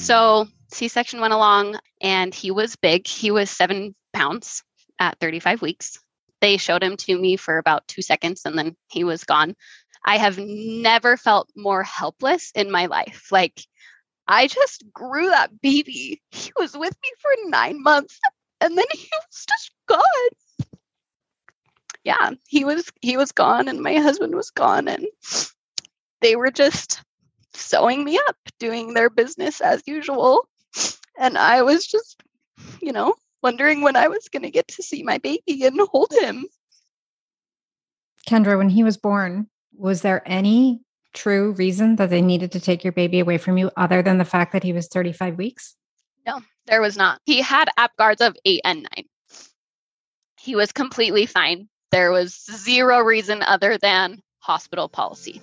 So C section went along and he was big. He was seven pounds at 35 weeks. They showed him to me for about two seconds and then he was gone. I have never felt more helpless in my life. Like, I just grew that baby. He was with me for nine months and then he was just gone. Yeah, he was he was gone and my husband was gone and they were just sewing me up, doing their business as usual. And I was just, you know, wondering when I was going to get to see my baby and hold him. Kendra, when he was born, was there any true reason that they needed to take your baby away from you other than the fact that he was 35 weeks? No, there was not. He had Apgars of eight and nine. He was completely fine. There was zero reason other than hospital policy.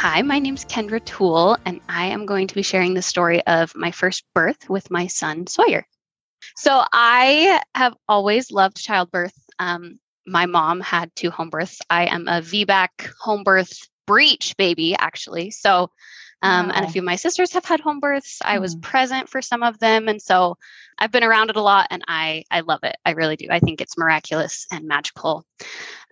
Hi, my name is Kendra Toole, and I am going to be sharing the story of my first birth with my son, Sawyer. So, I have always loved childbirth. Um, my mom had two home births. I am a VBAC home birth breech baby, actually. So, um, wow. and a few of my sisters have had home births. I was mm. present for some of them. And so I've been around it a lot and I, I love it. I really do. I think it's miraculous and magical.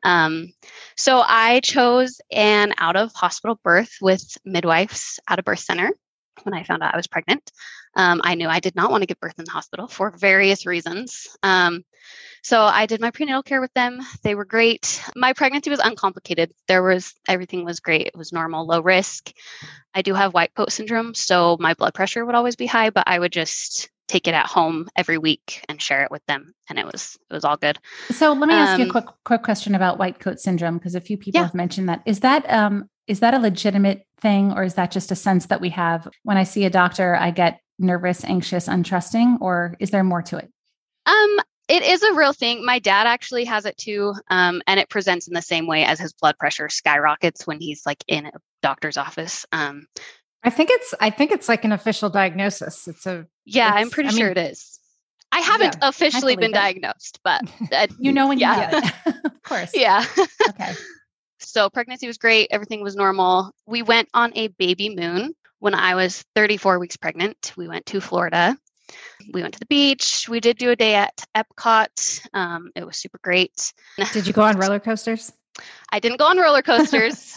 Um, so I chose an out of hospital birth with midwives at a birth center when I found out I was pregnant. Um, I knew I did not want to give birth in the hospital for various reasons. Um, so I did my prenatal care with them. They were great. My pregnancy was uncomplicated. There was everything was great. It was normal, low risk. I do have white coat syndrome, so my blood pressure would always be high, but I would just take it at home every week and share it with them and it was it was all good. So let me ask um, you a um, quick quick question about white coat syndrome because a few people yeah. have mentioned that. Is that um is that a legitimate thing or is that just a sense that we have? When i see a doctor i get nervous anxious untrusting or is there more to it? Um it is a real thing. My dad actually has it too um, and it presents in the same way as his blood pressure skyrockets when he's like in a doctor's office. Um, I think it's I think it's like an official diagnosis. It's a yeah, it's, I'm pretty I sure mean, it is. I haven't yeah, officially been diagnosed, but uh, you know when yeah. you get it. of course. Yeah. okay. So pregnancy was great. Everything was normal. We went on a baby moon when I was 34 weeks pregnant. We went to Florida. We went to the beach. We did do a day at Epcot. Um, it was super great. Did you go on roller coasters? I didn't go on roller coasters.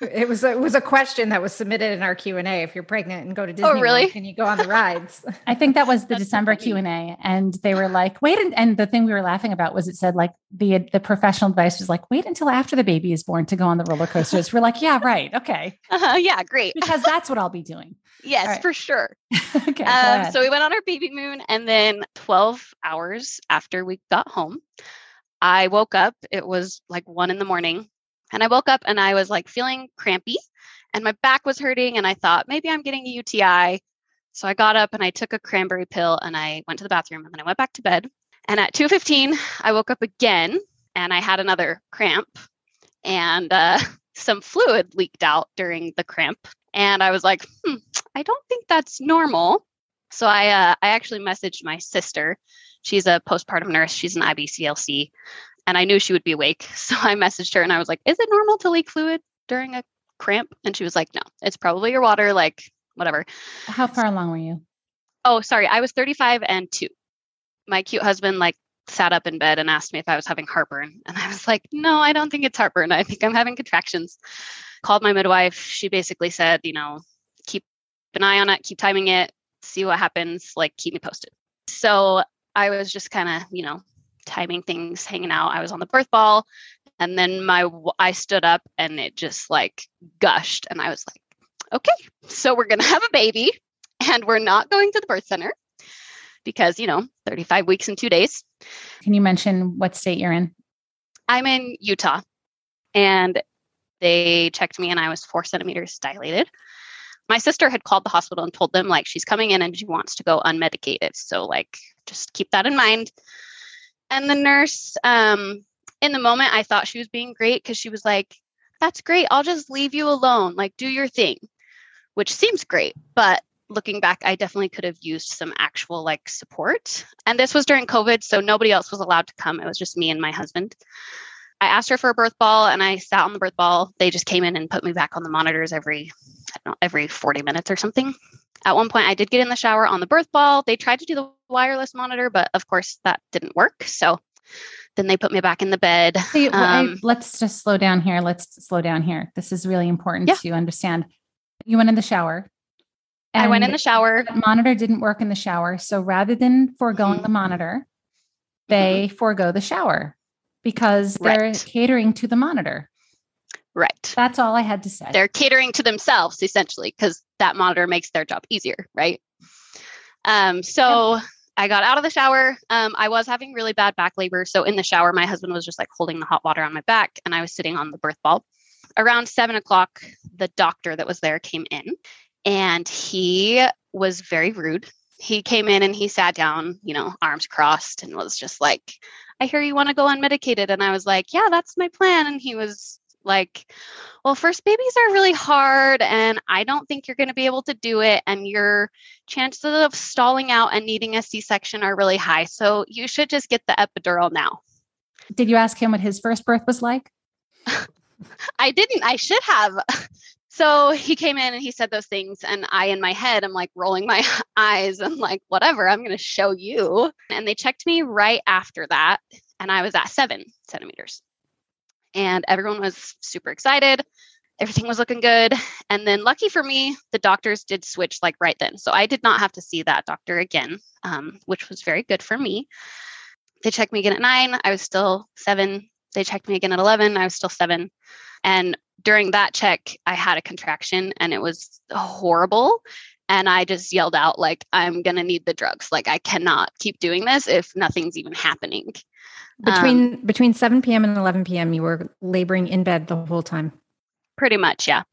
It was a, it was a question that was submitted in our Q and A. If you're pregnant and go to Disney, oh, really? World, can you go on the rides? I think that was the That's December Q and A, and they were like, "Wait!" And, and, the thing we were laughing about was it said like the the professional advice was like, "Wait until after the baby is born to go on the roller coasters." we're like, "Yeah, right, okay, uh-huh, yeah, great," because that's what I'll be doing. Yes, right. for sure. okay. Um, so we went on our baby moon, and then 12 hours after we got home, I woke up. It was like one in the morning. And I woke up and I was like feeling crampy and my back was hurting. And I thought maybe I'm getting a UTI. So I got up and I took a cranberry pill and I went to the bathroom and then I went back to bed. And at 2:15, I woke up again and I had another cramp and uh, some fluid leaked out during the cramp. And I was like, hmm, I don't think that's normal. So I uh, I actually messaged my sister She's a postpartum nurse. She's an IBCLC. And I knew she would be awake. So I messaged her and I was like, Is it normal to leak fluid during a cramp? And she was like, No, it's probably your water, like whatever. How far along were you? Oh, sorry. I was 35 and two. My cute husband, like, sat up in bed and asked me if I was having heartburn. And I was like, No, I don't think it's heartburn. I think I'm having contractions. Called my midwife. She basically said, You know, keep an eye on it, keep timing it, see what happens, like, keep me posted. So I was just kind of, you know, timing things, hanging out. I was on the birth ball, and then my I stood up and it just like gushed, and I was like, okay, so we're gonna have a baby, and we're not going to the birth center because you know, 35 weeks and two days. Can you mention what state you're in? I'm in Utah. and they checked me and I was four centimeters dilated. My sister had called the hospital and told them like she's coming in and she wants to go unmedicated. So like just keep that in mind. And the nurse, um, in the moment, I thought she was being great because she was like, That's great. I'll just leave you alone. Like, do your thing, which seems great. But looking back, I definitely could have used some actual like support. And this was during COVID. So nobody else was allowed to come. It was just me and my husband. I asked her for a birth ball and I sat on the birth ball. They just came in and put me back on the monitors every, I don't know, every 40 minutes or something. At one point, I did get in the shower on the birth ball. They tried to do the wireless monitor, but of course, that didn't work. So then they put me back in the bed. See, um, I, let's just slow down here. Let's slow down here. This is really important yeah. to understand. You went in the shower. I went in the shower. The monitor didn't work in the shower. So rather than foregoing mm-hmm. the monitor, they mm-hmm. forego the shower because they're right. catering to the monitor. Right. That's all I had to say. They're catering to themselves essentially because that monitor makes their job easier, right? Um, so yep. I got out of the shower. Um, I was having really bad back labor. So in the shower, my husband was just like holding the hot water on my back and I was sitting on the birth ball. Around seven o'clock, the doctor that was there came in and he was very rude. He came in and he sat down, you know, arms crossed and was just like, I hear you want to go unmedicated. And I was like, yeah, that's my plan. And he was like, well, first babies are really hard, and I don't think you're going to be able to do it. And your chances of stalling out and needing a C section are really high. So you should just get the epidural now. Did you ask him what his first birth was like? I didn't. I should have. So he came in and he said those things. And I, in my head, I'm like rolling my eyes and like, whatever, I'm going to show you. And they checked me right after that. And I was at seven centimeters. And everyone was super excited. Everything was looking good. And then, lucky for me, the doctors did switch like right then. So I did not have to see that doctor again, um, which was very good for me. They checked me again at nine. I was still seven. They checked me again at 11. I was still seven. And during that check, I had a contraction and it was horrible. And I just yelled out, like, I'm going to need the drugs. Like, I cannot keep doing this if nothing's even happening. Between um, between 7 p.m. and 11 p.m., you were laboring in bed the whole time. Pretty much, yeah.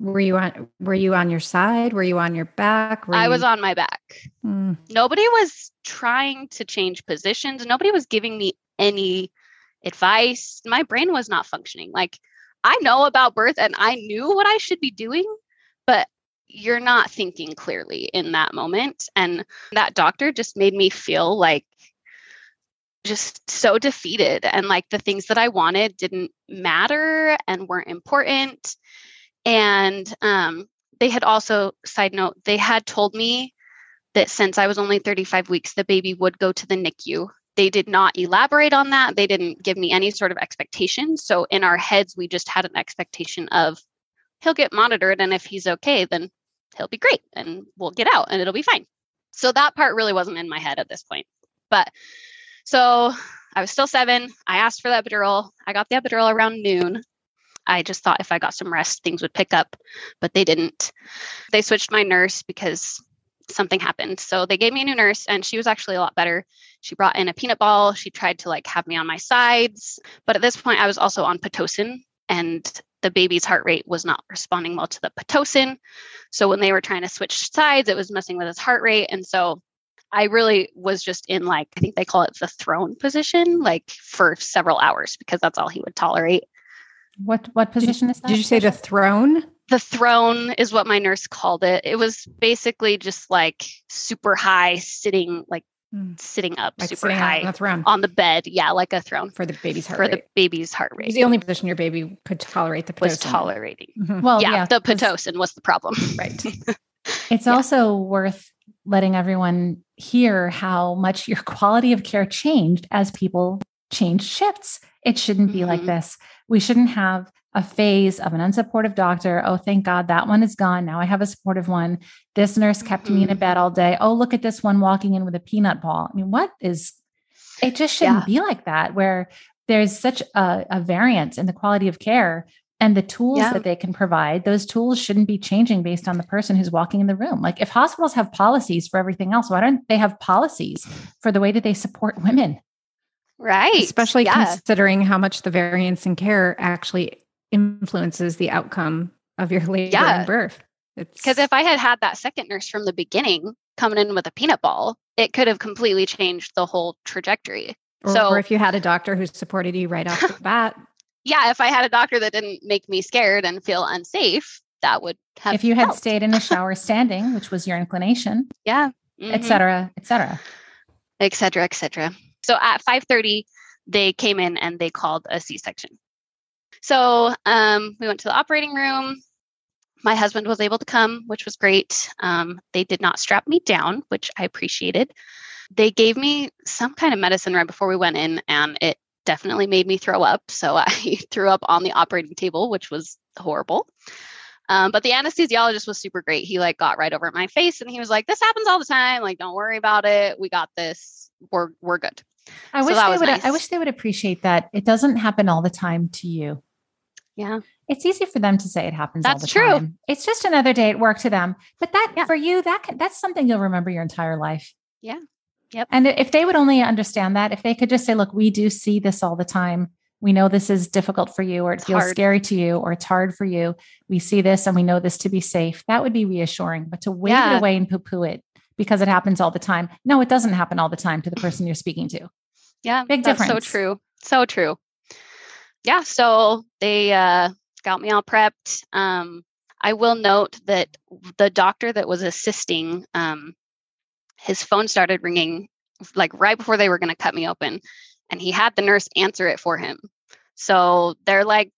Were you on were you on your side? Were you on your back? Were I you... was on my back. Mm. Nobody was trying to change positions. Nobody was giving me any advice. My brain was not functioning. Like I know about birth and I knew what I should be doing, but you're not thinking clearly in that moment. And that doctor just made me feel like just so defeated and like the things that I wanted didn't matter and weren't important. And um, they had also, side note, they had told me that since I was only 35 weeks, the baby would go to the NICU they did not elaborate on that. They didn't give me any sort of expectation. So in our heads, we just had an expectation of he'll get monitored. And if he's okay, then he'll be great and we'll get out and it'll be fine. So that part really wasn't in my head at this point. But so I was still seven. I asked for the epidural. I got the epidural around noon. I just thought if I got some rest, things would pick up, but they didn't. They switched my nurse because something happened. So they gave me a new nurse and she was actually a lot better. She brought in a peanut ball. She tried to like have me on my sides. But at this point, I was also on Pitocin and the baby's heart rate was not responding well to the Pitocin. So when they were trying to switch sides, it was messing with his heart rate. And so I really was just in like, I think they call it the throne position, like for several hours because that's all he would tolerate. What what position did, is that? Did you say the throne? the throne is what my nurse called it. It was basically just like super high sitting like. Sitting up like super sitting high on, throne. on the bed. Yeah, like a throne for the baby's heart for rate. the baby's heart rate. It was the only position your baby could tolerate the pitocin. was tolerating. Mm-hmm. Well, yeah, yeah the pitocin was the problem. Right. it's yeah. also worth letting everyone hear how much your quality of care changed as people changed shifts. It shouldn't be mm-hmm. like this. We shouldn't have a phase of an unsupportive doctor. Oh, thank God that one is gone. Now I have a supportive one. This nurse kept mm-hmm. me in a mm-hmm. bed all day. Oh, look at this one walking in with a peanut ball. I mean, what is it just shouldn't yeah. be like that where there's such a, a, variance in the quality of care and the tools yeah. that they can provide those tools shouldn't be changing based on the person who's walking in the room like if hospitals have policies for everything else why don't they have policies for the way that they support women right especially yeah. considering how much the variance in care actually influences the outcome of your labor yeah. and birth. Because if I had had that second nurse from the beginning coming in with a peanut ball, it could have completely changed the whole trajectory. Or, so, or if you had a doctor who supported you right off the bat. Yeah, if I had a doctor that didn't make me scared and feel unsafe, that would have. If you had helped. stayed in the shower standing, which was your inclination, yeah, etc., mm-hmm. etc., etc., etc. So at five thirty, they came in and they called a C section. So um, we went to the operating room. My husband was able to come, which was great. Um, they did not strap me down, which I appreciated. They gave me some kind of medicine right before we went in, and it definitely made me throw up. So I threw up on the operating table, which was horrible. Um, but the anesthesiologist was super great. He like got right over my face and he was like, "This happens all the time. Like, don't worry about it. We got this. We're we're good." I so wish they would. Nice. I wish they would appreciate that. It doesn't happen all the time to you. Yeah. It's easy for them to say it happens that's all the true. time. It's just another day at work to them. But that yeah. for you, that can, that's something you'll remember your entire life. Yeah. Yep. And if they would only understand that, if they could just say, look, we do see this all the time. We know this is difficult for you, or it it's feels hard. scary to you, or it's hard for you. We see this and we know this to be safe. That would be reassuring. But to wave yeah. it away and poo poo it because it happens all the time. No, it doesn't happen all the time to the person you're speaking to. Yeah. Big difference. So true. So true. Yeah. So they uh, got me all prepped. Um, I will note that the doctor that was assisting, um, his phone started ringing like right before they were going to cut me open, and he had the nurse answer it for him. So they're like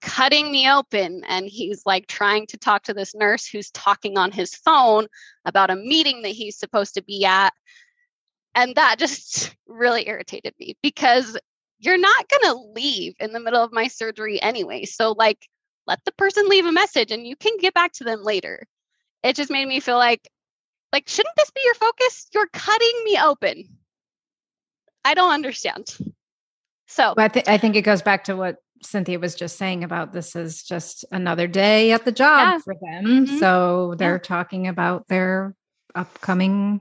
cutting me open, and he's like trying to talk to this nurse who's talking on his phone about a meeting that he's supposed to be at. And that just really irritated me because you're not going to leave in the middle of my surgery anyway. So, like, let the person leave a message and you can get back to them later. It just made me feel like, like, shouldn't this be your focus? You're cutting me open. I don't understand. So, I, th- I think it goes back to what Cynthia was just saying about this is just another day at the job yeah. for them. Mm-hmm. So they're yeah. talking about their upcoming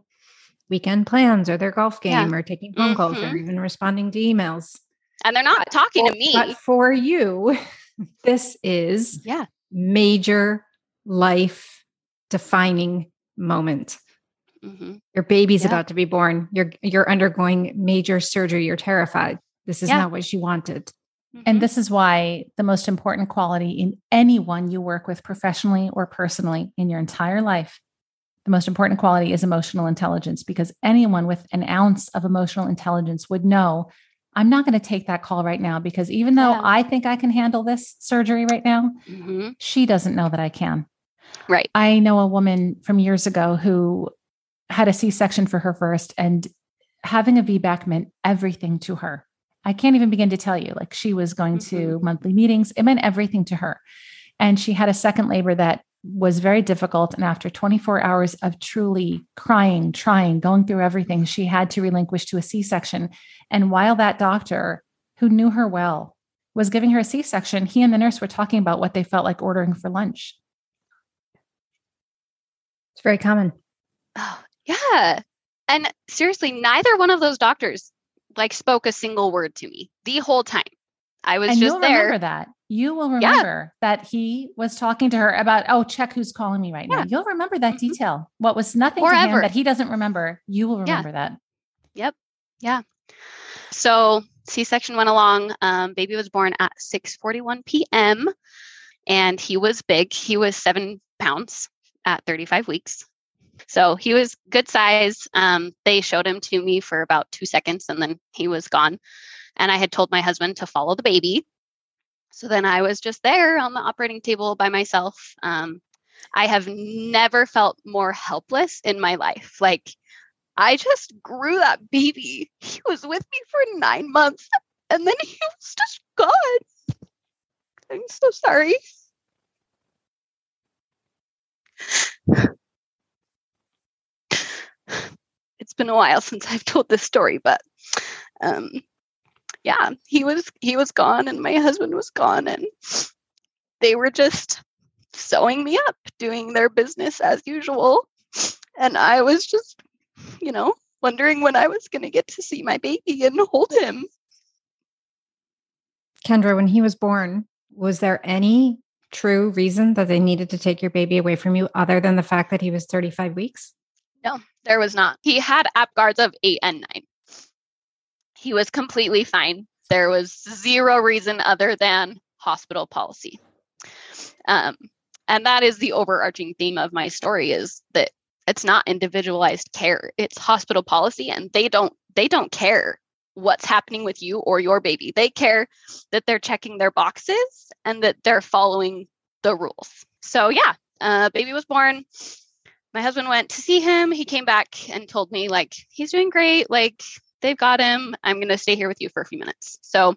weekend plans or their golf game yeah. or taking phone mm-hmm. calls or mm-hmm. even responding to emails. And they're not talking to me. But for you, this is yeah major life defining moment. Mm-hmm. Your baby's about to be born. You're you're undergoing major surgery. You're terrified. This is not what you wanted. Mm-hmm. And this is why the most important quality in anyone you work with professionally or personally in your entire life the most important quality is emotional intelligence because anyone with an ounce of emotional intelligence would know I'm not going to take that call right now because even though yeah. I think I can handle this surgery right now, mm-hmm. she doesn't know that I can. Right. I know a woman from years ago who had a C section for her first, and having a VBAC meant everything to her. I can't even begin to tell you. Like she was going mm-hmm. to monthly meetings, it meant everything to her. And she had a second labor that was very difficult. And after 24 hours of truly crying, trying, going through everything, she had to relinquish to a C section. And while that doctor, who knew her well, was giving her a C section, he and the nurse were talking about what they felt like ordering for lunch. It's very common. Oh, yeah. And seriously, neither one of those doctors like spoke a single word to me the whole time. I was and just there. Remember that you will remember yeah. that he was talking to her about, oh, check who's calling me right yeah. now. You'll remember that mm-hmm. detail. What was nothing Forever. to him that he doesn't remember, you will remember yeah. that. Yep. Yeah. So C-section went along. Um, baby was born at 6:41 p.m. and he was big. He was seven pounds at 35 weeks. So he was good size. Um, they showed him to me for about two seconds and then he was gone. And I had told my husband to follow the baby. So then I was just there on the operating table by myself. Um, I have never felt more helpless in my life. Like, I just grew that baby. He was with me for nine months and then he was just gone. I'm so sorry. It's been a while since I've told this story, but um, yeah, he was he was gone and my husband was gone and they were just sewing me up, doing their business as usual. And I was just, you know, wondering when I was going to get to see my baby and hold him. Kendra, when he was born, was there any true reason that they needed to take your baby away from you other than the fact that he was 35 weeks? No, there was not. He had Apgars of eight and nine. He was completely fine. There was zero reason other than hospital policy. Um, and that is the overarching theme of my story is that it's not individualized care it's hospital policy and they don't they don't care what's happening with you or your baby they care that they're checking their boxes and that they're following the rules so yeah uh, baby was born my husband went to see him. He came back and told me like he's doing great. Like they've got him. I'm going to stay here with you for a few minutes. So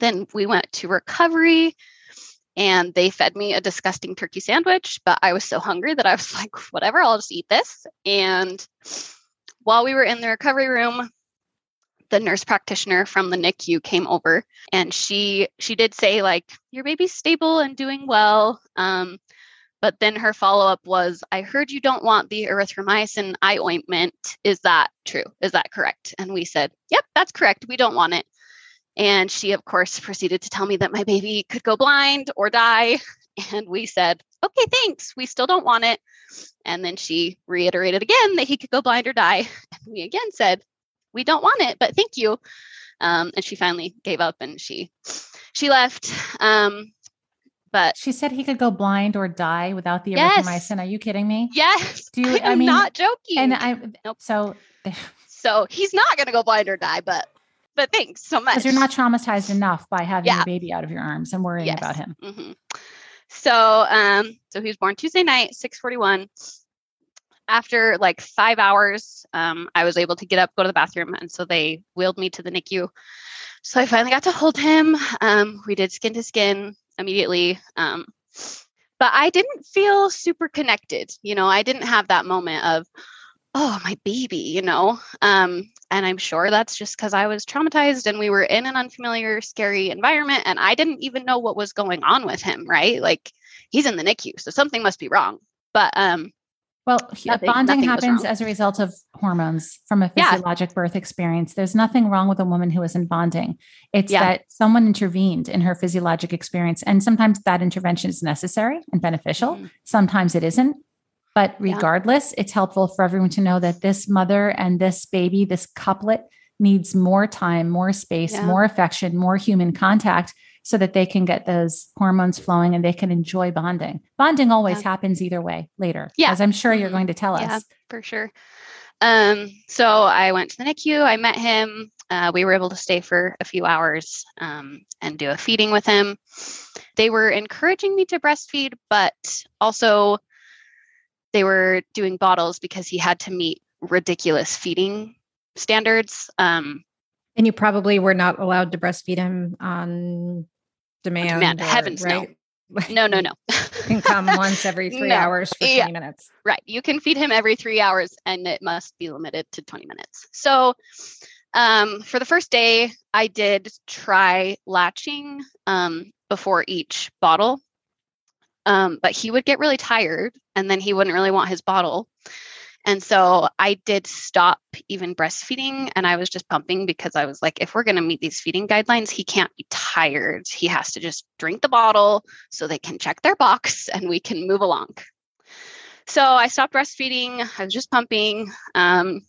then we went to recovery and they fed me a disgusting turkey sandwich, but I was so hungry that I was like, whatever, I'll just eat this. And while we were in the recovery room, the nurse practitioner from the NICU came over and she she did say like your baby's stable and doing well. Um, but then her follow up was I heard you don't want the erythromycin eye ointment is that true is that correct and we said yep that's correct we don't want it and she, of course, proceeded to tell me that my baby could go blind or die. And we said, okay, thanks. We still don't want it. And then she reiterated again that he could go blind or die. And we again said, we don't want it, but thank you. Um, and she finally gave up and she she left. Um, but she said he could go blind or die without the yes. erythromycin. Are you kidding me? Yes. Do you, I, mean, not joking. And I nope. so so he's not going to go blind or die, but but thanks so much. Because you're not traumatized enough by having yeah. your baby out of your arms and worrying yes. about him. Mm-hmm. So, um, so he was born Tuesday night, 641. After like five hours, um, I was able to get up, go to the bathroom. And so they wheeled me to the NICU. So I finally got to hold him. Um, we did skin to skin immediately. Um, but I didn't feel super connected. You know, I didn't have that moment of, oh, my baby, you know. Um, and I'm sure that's just because I was traumatized and we were in an unfamiliar, scary environment and I didn't even know what was going on with him, right? Like he's in the NICU, so something must be wrong. But um well, nothing, bonding nothing happens as a result of hormones from a physiologic yeah. birth experience. There's nothing wrong with a woman who isn't bonding. It's yeah. that someone intervened in her physiologic experience. And sometimes that intervention is necessary and beneficial. Mm-hmm. Sometimes it isn't. But regardless, yeah. it's helpful for everyone to know that this mother and this baby, this couplet needs more time, more space, more affection, more human contact so that they can get those hormones flowing and they can enjoy bonding. Bonding always yeah. happens either way later. Yeah. As I'm sure you're mm-hmm. going to tell us. Yeah, for sure. Um, so I went to the NICU, I met him. Uh, we were able to stay for a few hours um, and do a feeding with him. They were encouraging me to breastfeed, but also they were doing bottles because he had to meet ridiculous feeding standards. Um, and you probably were not allowed to breastfeed him on demand. demand. Or, Heavens, right? no. No, no, no. can come once every three no. hours for 20 yeah. minutes. Right. You can feed him every three hours and it must be limited to 20 minutes. So um, for the first day, I did try latching um, before each bottle um, but he would get really tired and then he wouldn't really want his bottle. And so I did stop even breastfeeding and I was just pumping because I was like, if we're going to meet these feeding guidelines, he can't be tired. He has to just drink the bottle so they can check their box and we can move along. So I stopped breastfeeding. I was just pumping. Um,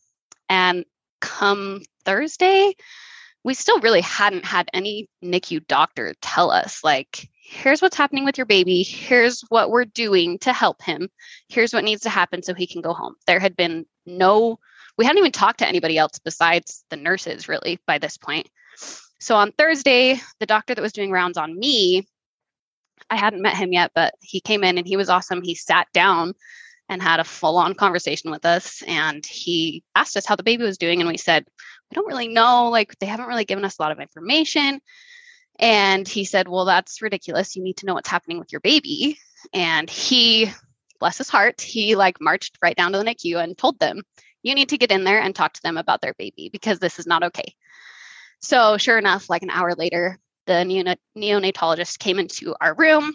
and come Thursday, we still really hadn't had any NICU doctor tell us, like, here's what's happening with your baby. Here's what we're doing to help him. Here's what needs to happen so he can go home. There had been no, we hadn't even talked to anybody else besides the nurses, really, by this point. So on Thursday, the doctor that was doing rounds on me, I hadn't met him yet, but he came in and he was awesome. He sat down and had a full on conversation with us. And he asked us how the baby was doing. And we said, we don't really know. Like, they haven't really given us a lot of information. And he said, Well, that's ridiculous. You need to know what's happening with your baby. And he, bless his heart, he like marched right down to the NICU and told them, You need to get in there and talk to them about their baby because this is not okay. So, sure enough, like an hour later, the neonatologist came into our room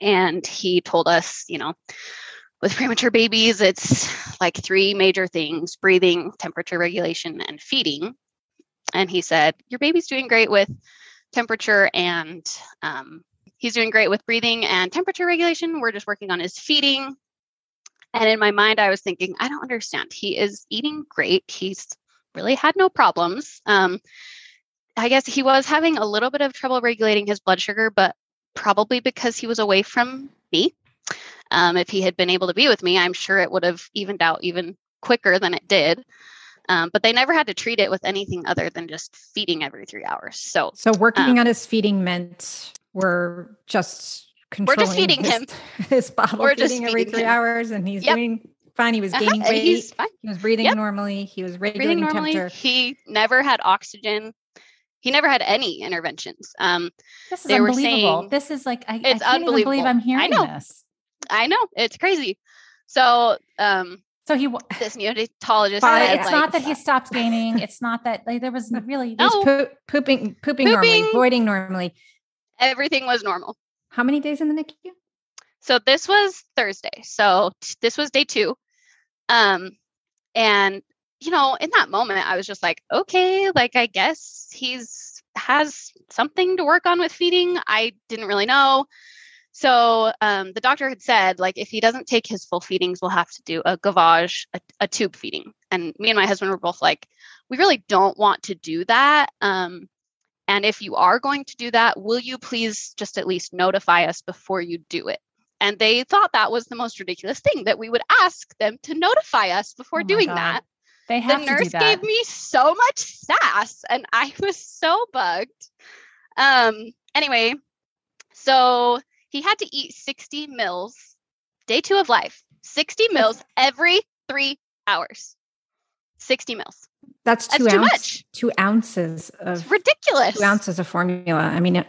and he told us, you know, with premature babies, it's like three major things breathing, temperature regulation, and feeding. And he said, Your baby's doing great with temperature and um, he's doing great with breathing and temperature regulation. We're just working on his feeding. And in my mind, I was thinking, I don't understand. He is eating great. He's really had no problems. Um, I guess he was having a little bit of trouble regulating his blood sugar, but probably because he was away from me. Um, if he had been able to be with me, I'm sure it would have evened out even quicker than it did. Um, but they never had to treat it with anything other than just feeding every three hours. So, so working um, on his feeding meant we're just we're just feeding his, him his bottle we're feeding every three him. hours, and he's yep. doing fine. He was uh-huh, gaining uh-huh. weight. He was breathing yep. normally. He was regulating normally. temperature. He never had oxygen. He never had any interventions. Um, this is unbelievable. Saying, this is like I, it's I can't even believe I'm hearing I know. this. I know it's crazy. So, um, so he this neonatologist. Said, it's like, not that he stopped gaining. It's not that like there was really no. pooping, pooping, pooping normally, voiding normally. Everything was normal. How many days in the NICU? So this was Thursday. So t- this was day two. Um, and you know, in that moment, I was just like, okay, like I guess he's has something to work on with feeding. I didn't really know. So um, the doctor had said, like, if he doesn't take his full feedings, we'll have to do a gavage, a, a tube feeding. And me and my husband were both like, we really don't want to do that. Um, and if you are going to do that, will you please just at least notify us before you do it? And they thought that was the most ridiculous thing that we would ask them to notify us before oh doing God. that. They have the nurse gave me so much sass, and I was so bugged. Um. Anyway, so he had to eat 60 mils, day two of life, 60 mils every three hours. 60 mils. That's two That's ounce, much. two ounces of it's ridiculous. Two ounces of formula. I mean, yeah.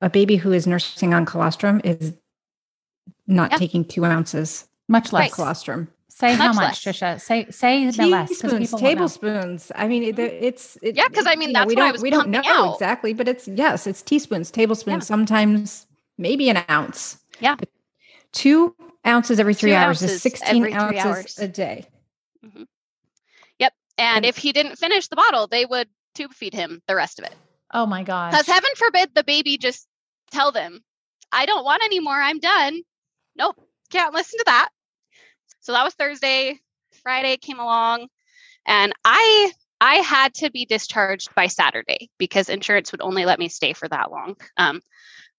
a, baby who is nursing on colostrum is not yeah. taking two ounces, much less colostrum. Say much how much, less. Trisha? Say say the less because tablespoons. I mean, it, it's it, yeah. Because I mean, that's we don't we don't know out. exactly, but it's yes, it's teaspoons, tablespoons. Yeah. Sometimes maybe an ounce. Yeah. But two ounces every three Two hours is 16 ounces hours. a day. Mm-hmm. Yep. And, and if he didn't finish the bottle, they would tube feed him the rest of it. Oh my God. Because heaven forbid the baby just tell them, I don't want any more. I'm done. Nope. Can't listen to that. So that was Thursday. Friday came along and I I had to be discharged by Saturday because insurance would only let me stay for that long. Um,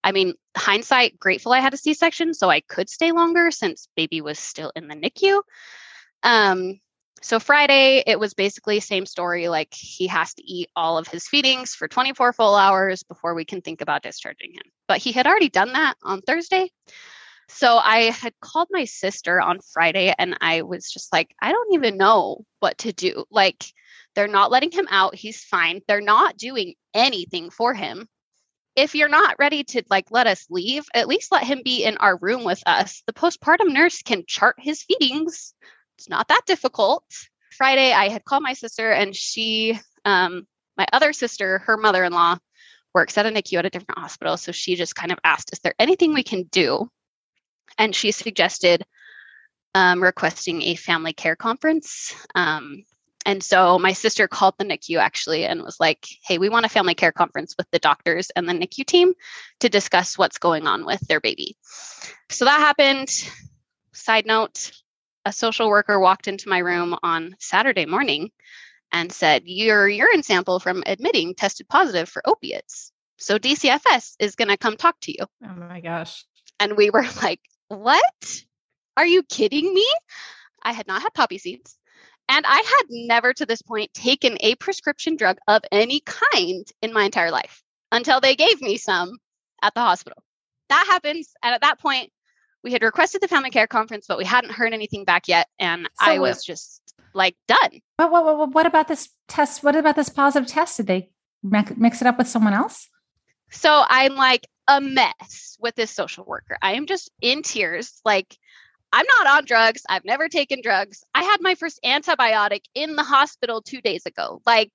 I mean, hindsight, grateful I had a C section so I could stay longer since baby was still in the NICU. Um, so Friday, it was basically same story. Like he has to eat all of his feedings for 24 full hours before we can think about discharging him. But he had already done that on Thursday. So I had called my sister on Friday and I was just like, I don't even know what to do. Like, they're not letting him out. He's fine. They're not doing anything for him if you're not ready to like let us leave, at least let him be in our room with us. The postpartum nurse can chart his feedings. It's not that difficult. Friday, I had called my sister, and she, um, my other sister, her mother in law, works at a NICU at a different hospital. So she just kind of asked, Is there anything we can do? And she suggested um, requesting a family care conference. Um, and so my sister called the NICU actually and was like, hey, we want a family care conference with the doctors and the NICU team to discuss what's going on with their baby. So that happened. Side note a social worker walked into my room on Saturday morning and said, Your urine sample from admitting tested positive for opiates. So DCFS is going to come talk to you. Oh my gosh. And we were like, What? Are you kidding me? I had not had poppy seeds. And I had never to this point taken a prescription drug of any kind in my entire life until they gave me some at the hospital. That happens. And at that point, we had requested the family care conference, but we hadn't heard anything back yet. And so I was just like done. But what, what, what about this test? What about this positive test? Did they mix it up with someone else? So I'm like a mess with this social worker. I am just in tears. Like, I'm not on drugs. I've never taken drugs. I had my first antibiotic in the hospital two days ago. Like,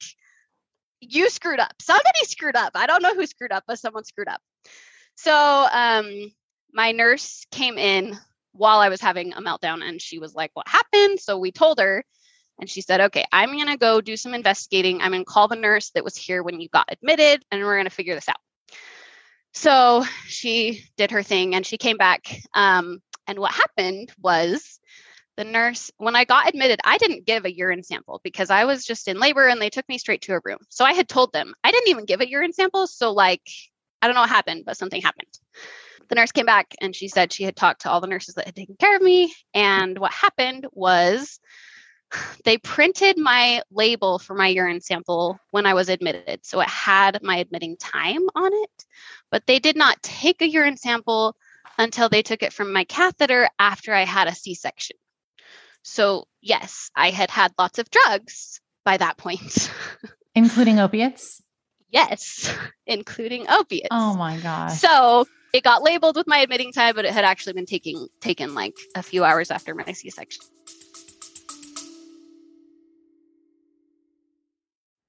you screwed up. Somebody screwed up. I don't know who screwed up, but someone screwed up. So, um, my nurse came in while I was having a meltdown and she was like, What happened? So we told her, and she said, Okay, I'm going to go do some investigating. I'm going to call the nurse that was here when you got admitted, and we're going to figure this out. So she did her thing and she came back. Um, and what happened was the nurse, when I got admitted, I didn't give a urine sample because I was just in labor and they took me straight to a room. So I had told them I didn't even give a urine sample. So, like, I don't know what happened, but something happened. The nurse came back and she said she had talked to all the nurses that had taken care of me. And what happened was they printed my label for my urine sample when I was admitted. So it had my admitting time on it, but they did not take a urine sample until they took it from my catheter after I had a C section. So, yes, I had had lots of drugs by that point, including opiates. Yes, including opiates. Oh my gosh. So, it got labeled with my admitting time, but it had actually been taking taken like a few hours after my C section.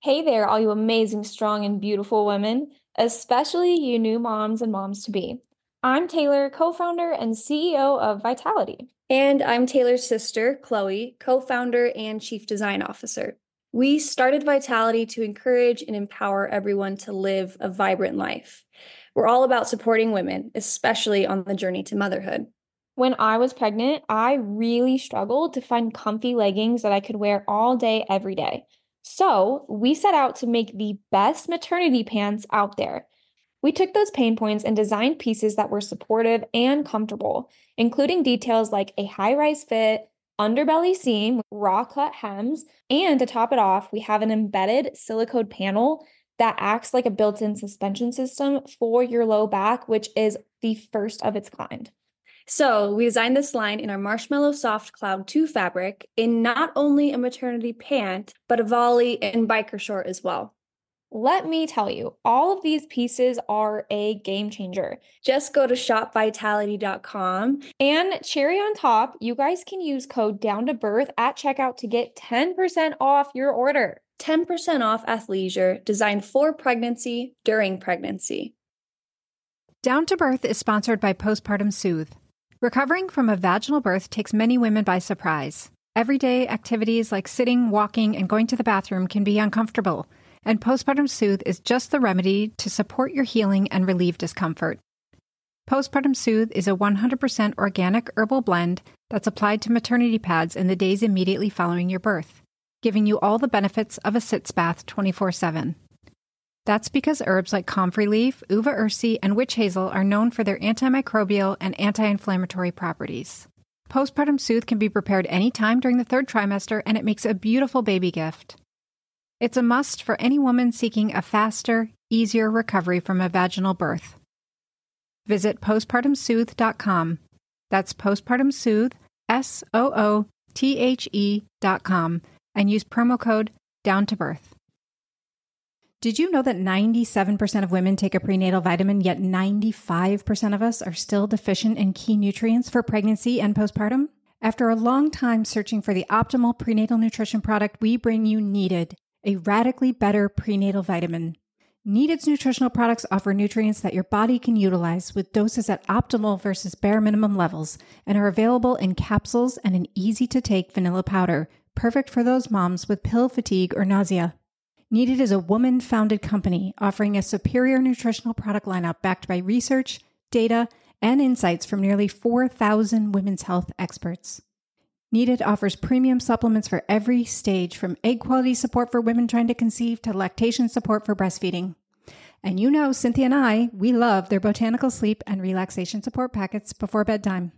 Hey there, all you amazing, strong, and beautiful women, especially you new moms and moms to be. I'm Taylor, co founder and CEO of Vitality. And I'm Taylor's sister, Chloe, co founder and chief design officer. We started Vitality to encourage and empower everyone to live a vibrant life. We're all about supporting women, especially on the journey to motherhood. When I was pregnant, I really struggled to find comfy leggings that I could wear all day, every day. So we set out to make the best maternity pants out there. We took those pain points and designed pieces that were supportive and comfortable, including details like a high rise fit, underbelly seam, raw cut hems, and to top it off, we have an embedded silicone panel that acts like a built in suspension system for your low back, which is the first of its kind. So we designed this line in our Marshmallow Soft Cloud 2 fabric in not only a maternity pant, but a volley and biker short as well. Let me tell you, all of these pieces are a game changer. Just go to shopvitality.com. And cherry on top, you guys can use code down to birth at checkout to get 10% off your order. 10% off athleisure designed for pregnancy during pregnancy. Down to Birth is sponsored by Postpartum Soothe. Recovering from a vaginal birth takes many women by surprise. Everyday activities like sitting, walking, and going to the bathroom can be uncomfortable, and Postpartum Soothe is just the remedy to support your healing and relieve discomfort. Postpartum Soothe is a 100% organic herbal blend that's applied to maternity pads in the days immediately following your birth, giving you all the benefits of a sitz bath 24 7. That's because herbs like comfrey leaf, uva ursi, and witch hazel are known for their antimicrobial and anti inflammatory properties. Postpartum Soothe can be prepared anytime during the third trimester, and it makes a beautiful baby gift. It's a must for any woman seeking a faster, easier recovery from a vaginal birth. Visit postpartumsoothe.com. That's postpartum soothe, S O O T H E.com, and use promo code down to birth. Did you know that 97% of women take a prenatal vitamin, yet 95% of us are still deficient in key nutrients for pregnancy and postpartum? After a long time searching for the optimal prenatal nutrition product, we bring you Needed, a radically better prenatal vitamin. Needed's nutritional products offer nutrients that your body can utilize with doses at optimal versus bare minimum levels and are available in capsules and an easy to take vanilla powder, perfect for those moms with pill fatigue or nausea. Needed is a woman founded company offering a superior nutritional product lineup backed by research, data, and insights from nearly 4,000 women's health experts. Needed offers premium supplements for every stage, from egg quality support for women trying to conceive to lactation support for breastfeeding. And you know, Cynthia and I, we love their botanical sleep and relaxation support packets before bedtime.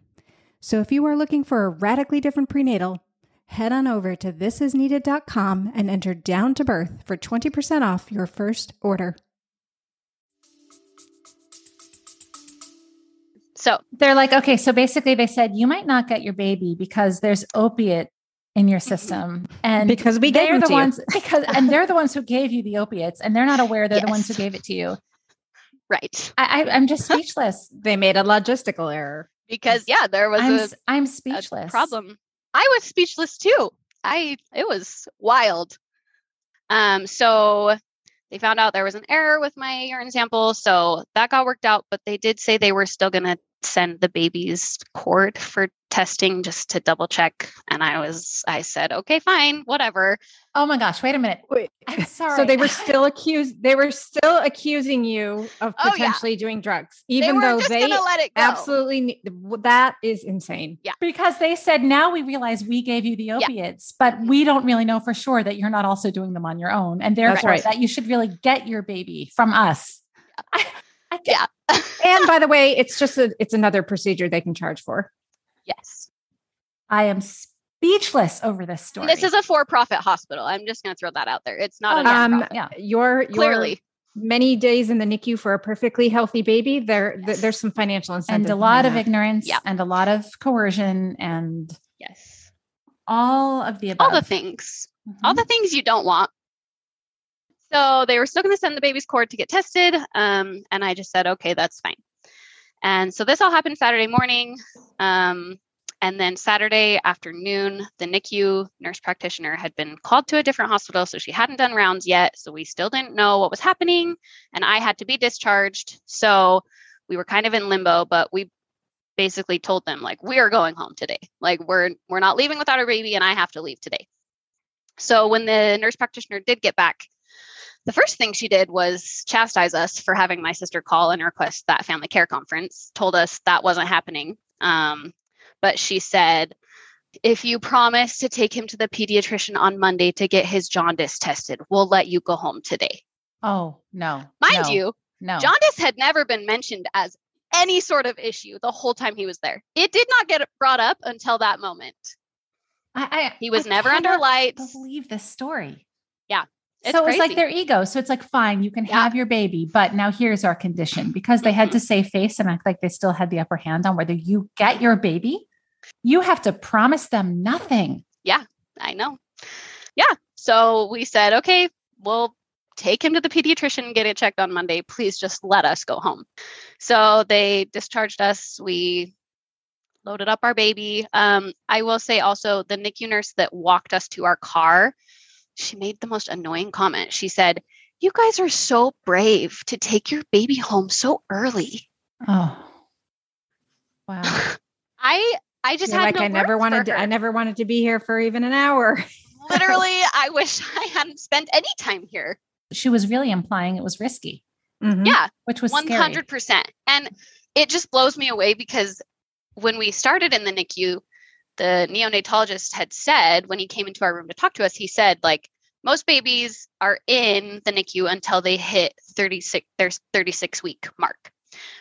So if you are looking for a radically different prenatal, head on over to thisisneeded.com and enter down to birth for 20% off your first order. So they're like, okay, so basically they said you might not get your baby because there's opiate in your system. And because we they're the ones because and they're the ones who gave you the opiates and they're not aware they're yes. the ones who gave it to you. Right. I, I, am just speechless. they made a logistical error. Because yeah, there was I'm, a I'm speechless. problem I was speechless too. I it was wild. Um, so they found out there was an error with my urine sample, so that got worked out. But they did say they were still going to send the baby's cord for testing just to double check. And I was, I said, okay, fine, whatever. Oh my gosh, wait a minute. Wait. I'm sorry. So they were still accused, they were still accusing you of potentially oh, yeah. doing drugs, even they though they let it go. absolutely, that is insane. Yeah. Because they said, now we realize we gave you the opiates, yeah. but we don't really know for sure that you're not also doing them on your own. And therefore right. that you should really get your baby from us. Yeah. and by the way, it's just a, it's another procedure they can charge for. Yes. I am speechless over this story. This is a for-profit hospital. I'm just going to throw that out there. It's not. Oh, um, yeah. Your, your clearly many days in the NICU for a perfectly healthy baby. There, yes. there's some financial incentive and a lot of ignorance, yeah. and a lot of coercion, and yes, all of the above. all the things, mm-hmm. all the things you don't want. So they were still going to send the baby's cord to get tested. Um, and I just said, okay, that's fine. And so this all happened Saturday morning. Um, and then Saturday afternoon, the NICU nurse practitioner had been called to a different hospital. So she hadn't done rounds yet. So we still didn't know what was happening. And I had to be discharged. So we were kind of in limbo, but we basically told them like we are going home today like we're we're not leaving without our baby and i have to leave today so when the nurse practitioner did get back the first thing she did was chastise us for having my sister call and request that family care conference, told us that wasn't happening. Um, but she said, if you promise to take him to the pediatrician on Monday to get his jaundice tested, we'll let you go home today. Oh, no. Mind no, you, no. jaundice had never been mentioned as any sort of issue the whole time he was there. It did not get brought up until that moment. I, I he was I never under lights. Believe this story. Yeah, it's so it's like their ego. So it's like, fine, you can yeah. have your baby, but now here's our condition because they had to mm-hmm. save face and act like they still had the upper hand on whether you get your baby. You have to promise them nothing. Yeah, I know. Yeah. So we said, okay, we'll take him to the pediatrician and get it checked on Monday. Please just let us go home. So they discharged us. We loaded up our baby. Um, I will say also the NICU nurse that walked us to our car she made the most annoying comment. She said, You guys are so brave to take your baby home so early. Oh. Wow. I I just like no I never wanted to, I never wanted to be here for even an hour. Literally, I wish I hadn't spent any time here. She was really implying it was risky. Mm-hmm. Yeah. Which was 100%. Scary. And it just blows me away because when we started in the NICU, the neonatologist had said when he came into our room to talk to us, he said, like, most babies are in the NICU until they hit 36 their 36 week mark,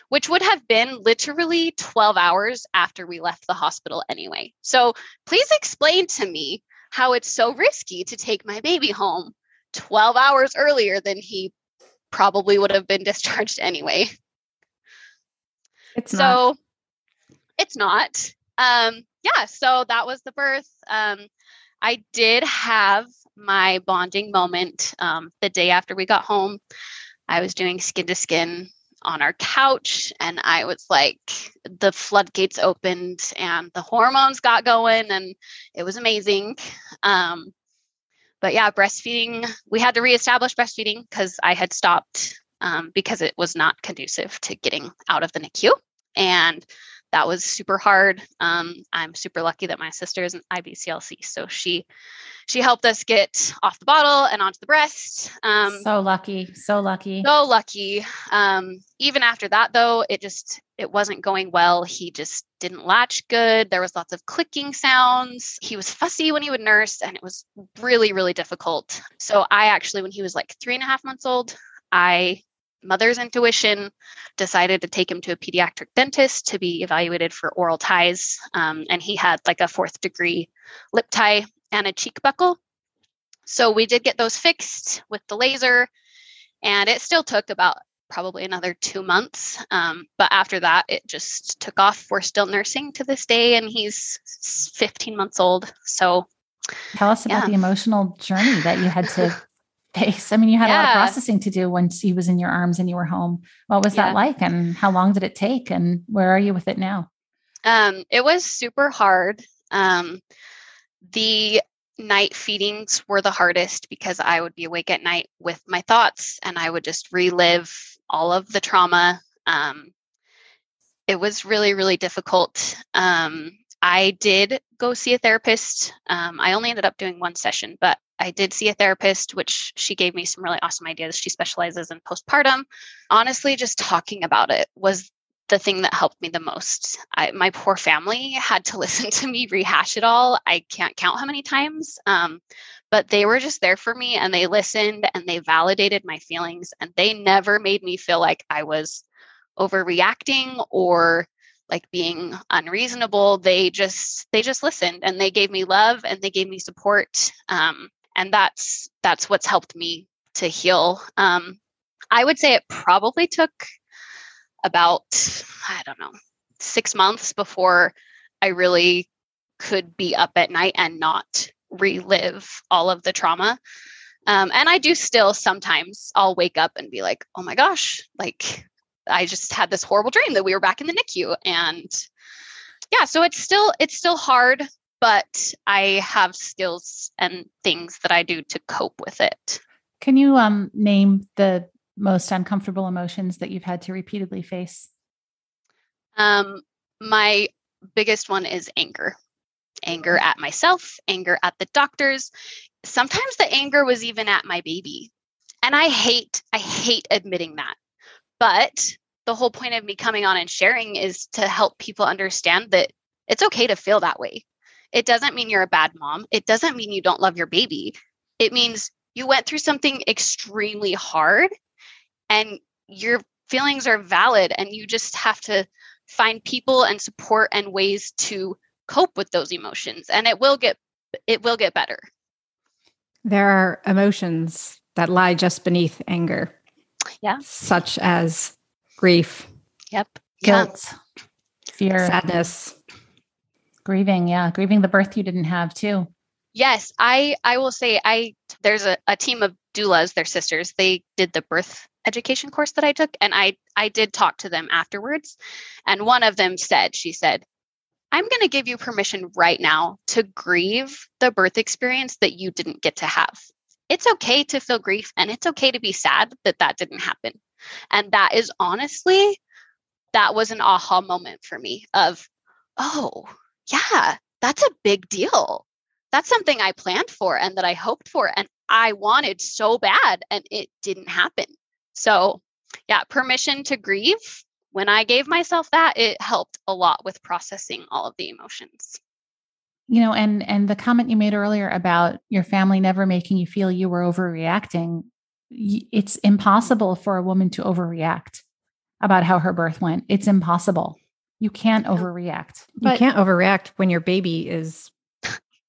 which would have been literally 12 hours after we left the hospital anyway. So please explain to me how it's so risky to take my baby home 12 hours earlier than he probably would have been discharged anyway. It's so not. it's not. Um, yeah, so that was the birth. Um, I did have my bonding moment um, the day after we got home. I was doing skin to skin on our couch, and I was like, the floodgates opened and the hormones got going, and it was amazing. Um, but yeah, breastfeeding, we had to reestablish breastfeeding because I had stopped um, because it was not conducive to getting out of the NICU. And that was super hard. Um, I'm super lucky that my sister is an IBCLC, so she she helped us get off the bottle and onto the breast. Um, so lucky, so lucky, so lucky. Um, even after that, though, it just it wasn't going well. He just didn't latch good. There was lots of clicking sounds. He was fussy when he would nurse, and it was really really difficult. So I actually, when he was like three and a half months old, I mother's intuition decided to take him to a pediatric dentist to be evaluated for oral ties um, and he had like a fourth degree lip tie and a cheek buccal so we did get those fixed with the laser and it still took about probably another two months um, but after that it just took off we're still nursing to this day and he's 15 months old so tell us about yeah. the emotional journey that you had to I mean, you had yeah. a lot of processing to do once he was in your arms and you were home. What was yeah. that like and how long did it take and where are you with it now? Um, it was super hard. Um, the night feedings were the hardest because I would be awake at night with my thoughts and I would just relive all of the trauma. Um, it was really, really difficult. Um, I did go see a therapist. Um, I only ended up doing one session, but I did see a therapist, which she gave me some really awesome ideas. She specializes in postpartum. Honestly, just talking about it was the thing that helped me the most. I, my poor family had to listen to me rehash it all. I can't count how many times, um, but they were just there for me and they listened and they validated my feelings and they never made me feel like I was overreacting or like being unreasonable they just they just listened and they gave me love and they gave me support um, and that's that's what's helped me to heal. Um, i would say it probably took about i don't know six months before i really could be up at night and not relive all of the trauma. Um, and i do still sometimes i'll wake up and be like oh my gosh like I just had this horrible dream that we were back in the NICU and yeah, so it's still it's still hard, but I have skills and things that I do to cope with it. Can you um name the most uncomfortable emotions that you've had to repeatedly face? Um my biggest one is anger. Anger at myself, anger at the doctors. Sometimes the anger was even at my baby. And I hate I hate admitting that but the whole point of me coming on and sharing is to help people understand that it's okay to feel that way. It doesn't mean you're a bad mom. It doesn't mean you don't love your baby. It means you went through something extremely hard and your feelings are valid and you just have to find people and support and ways to cope with those emotions and it will get it will get better. There are emotions that lie just beneath anger yeah. Such as grief. Yep. Guilt. Yeah. Fear. Sadness. Grieving. Yeah. Grieving the birth you didn't have too. Yes. I I will say I there's a, a team of doulas, their sisters. They did the birth education course that I took. And I I did talk to them afterwards. And one of them said, she said, I'm going to give you permission right now to grieve the birth experience that you didn't get to have it's okay to feel grief and it's okay to be sad that that didn't happen. And that is honestly, that was an aha moment for me of, oh, yeah, that's a big deal. That's something I planned for and that I hoped for and I wanted so bad and it didn't happen. So, yeah, permission to grieve. When I gave myself that, it helped a lot with processing all of the emotions you know and and the comment you made earlier about your family never making you feel you were overreacting it's impossible for a woman to overreact about how her birth went. It's impossible. You can't overreact. You can't overreact when your baby is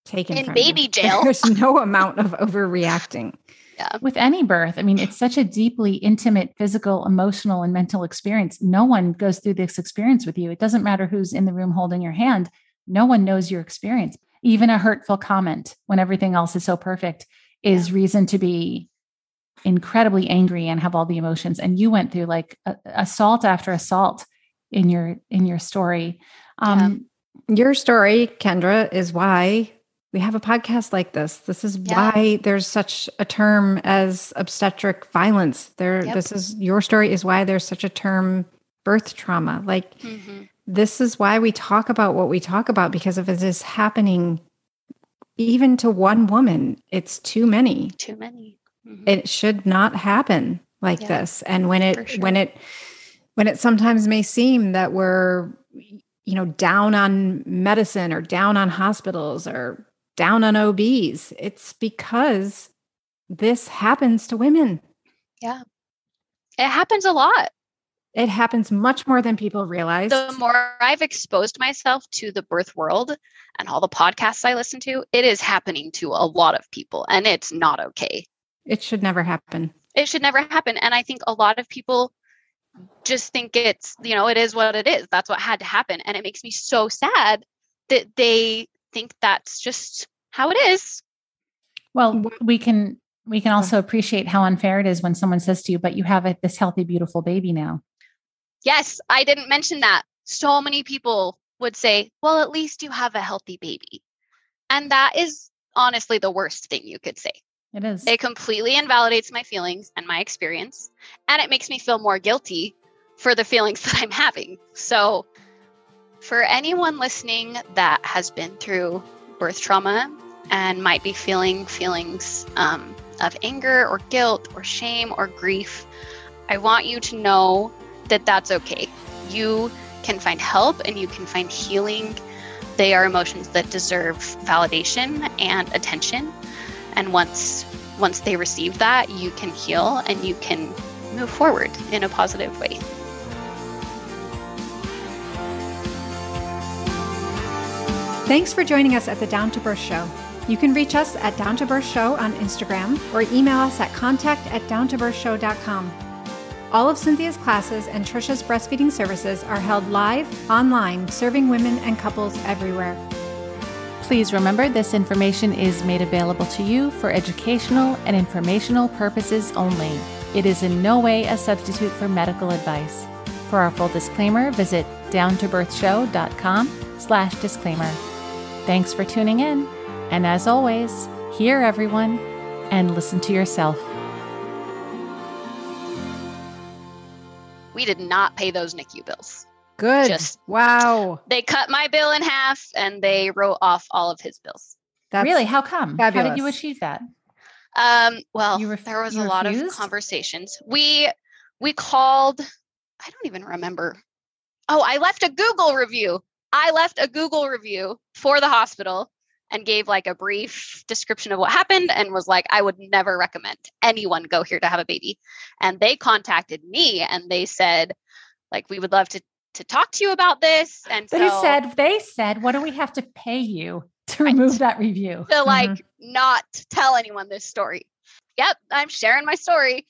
taken in baby you. jail. there's no amount of overreacting. Yeah. with any birth i mean it's such a deeply intimate physical emotional and mental experience. No one goes through this experience with you. It doesn't matter who's in the room holding your hand no one knows your experience. Even a hurtful comment when everything else is so perfect is reason to be incredibly angry and have all the emotions. And you went through like assault after assault in your in your story. Um, yeah. Your story, Kendra, is why we have a podcast like this. This is yeah. why there's such a term as obstetric violence. There, yep. this is your story is why there's such a term birth trauma. Like mm-hmm this is why we talk about what we talk about because if it is happening even to one woman, it's too many. Too many. Mm-hmm. It should not happen like yeah, this. And when it sure. when it when it sometimes may seem that we're you know down on medicine or down on hospitals or down on OBs, it's because this happens to women. Yeah. It happens a lot. It happens much more than people realize. The more I've exposed myself to the birth world and all the podcasts I listen to, it is happening to a lot of people and it's not okay. It should never happen. It should never happen. And I think a lot of people just think it's, you know, it is what it is. That's what had to happen. And it makes me so sad that they think that's just how it is. Well, mm. we can we can also appreciate how unfair it is when someone says to you, but you have a, this healthy, beautiful baby now. Yes, I didn't mention that. So many people would say, well, at least you have a healthy baby. And that is honestly the worst thing you could say. It is. It completely invalidates my feelings and my experience. And it makes me feel more guilty for the feelings that I'm having. So, for anyone listening that has been through birth trauma and might be feeling feelings um, of anger or guilt or shame or grief, I want you to know that that's okay. You can find help and you can find healing. They are emotions that deserve validation and attention. And once once they receive that, you can heal and you can move forward in a positive way. Thanks for joining us at the Down to Birth Show. You can reach us at Down to Birth Show on Instagram or email us at contact at downtobirthshow.com. All of Cynthia's classes and Trisha's breastfeeding services are held live, online, serving women and couples everywhere. Please remember this information is made available to you for educational and informational purposes only. It is in no way a substitute for medical advice. For our full disclaimer, visit downtobirthshow.com slash disclaimer. Thanks for tuning in, and as always, hear everyone and listen to yourself. We did not pay those NICU bills. Good. Just wow. They cut my bill in half and they wrote off all of his bills. That's really? How come? Fabulous. How did you achieve that? Um, well, ref- there was a lot of conversations. We we called. I don't even remember. Oh, I left a Google review. I left a Google review for the hospital and gave like a brief description of what happened and was like, I would never recommend anyone go here to have a baby. And they contacted me and they said, like, we would love to to talk to you about this. And they so, said they said, what do we have to pay you to remove right. that review? To like mm-hmm. not tell anyone this story. Yep, I'm sharing my story.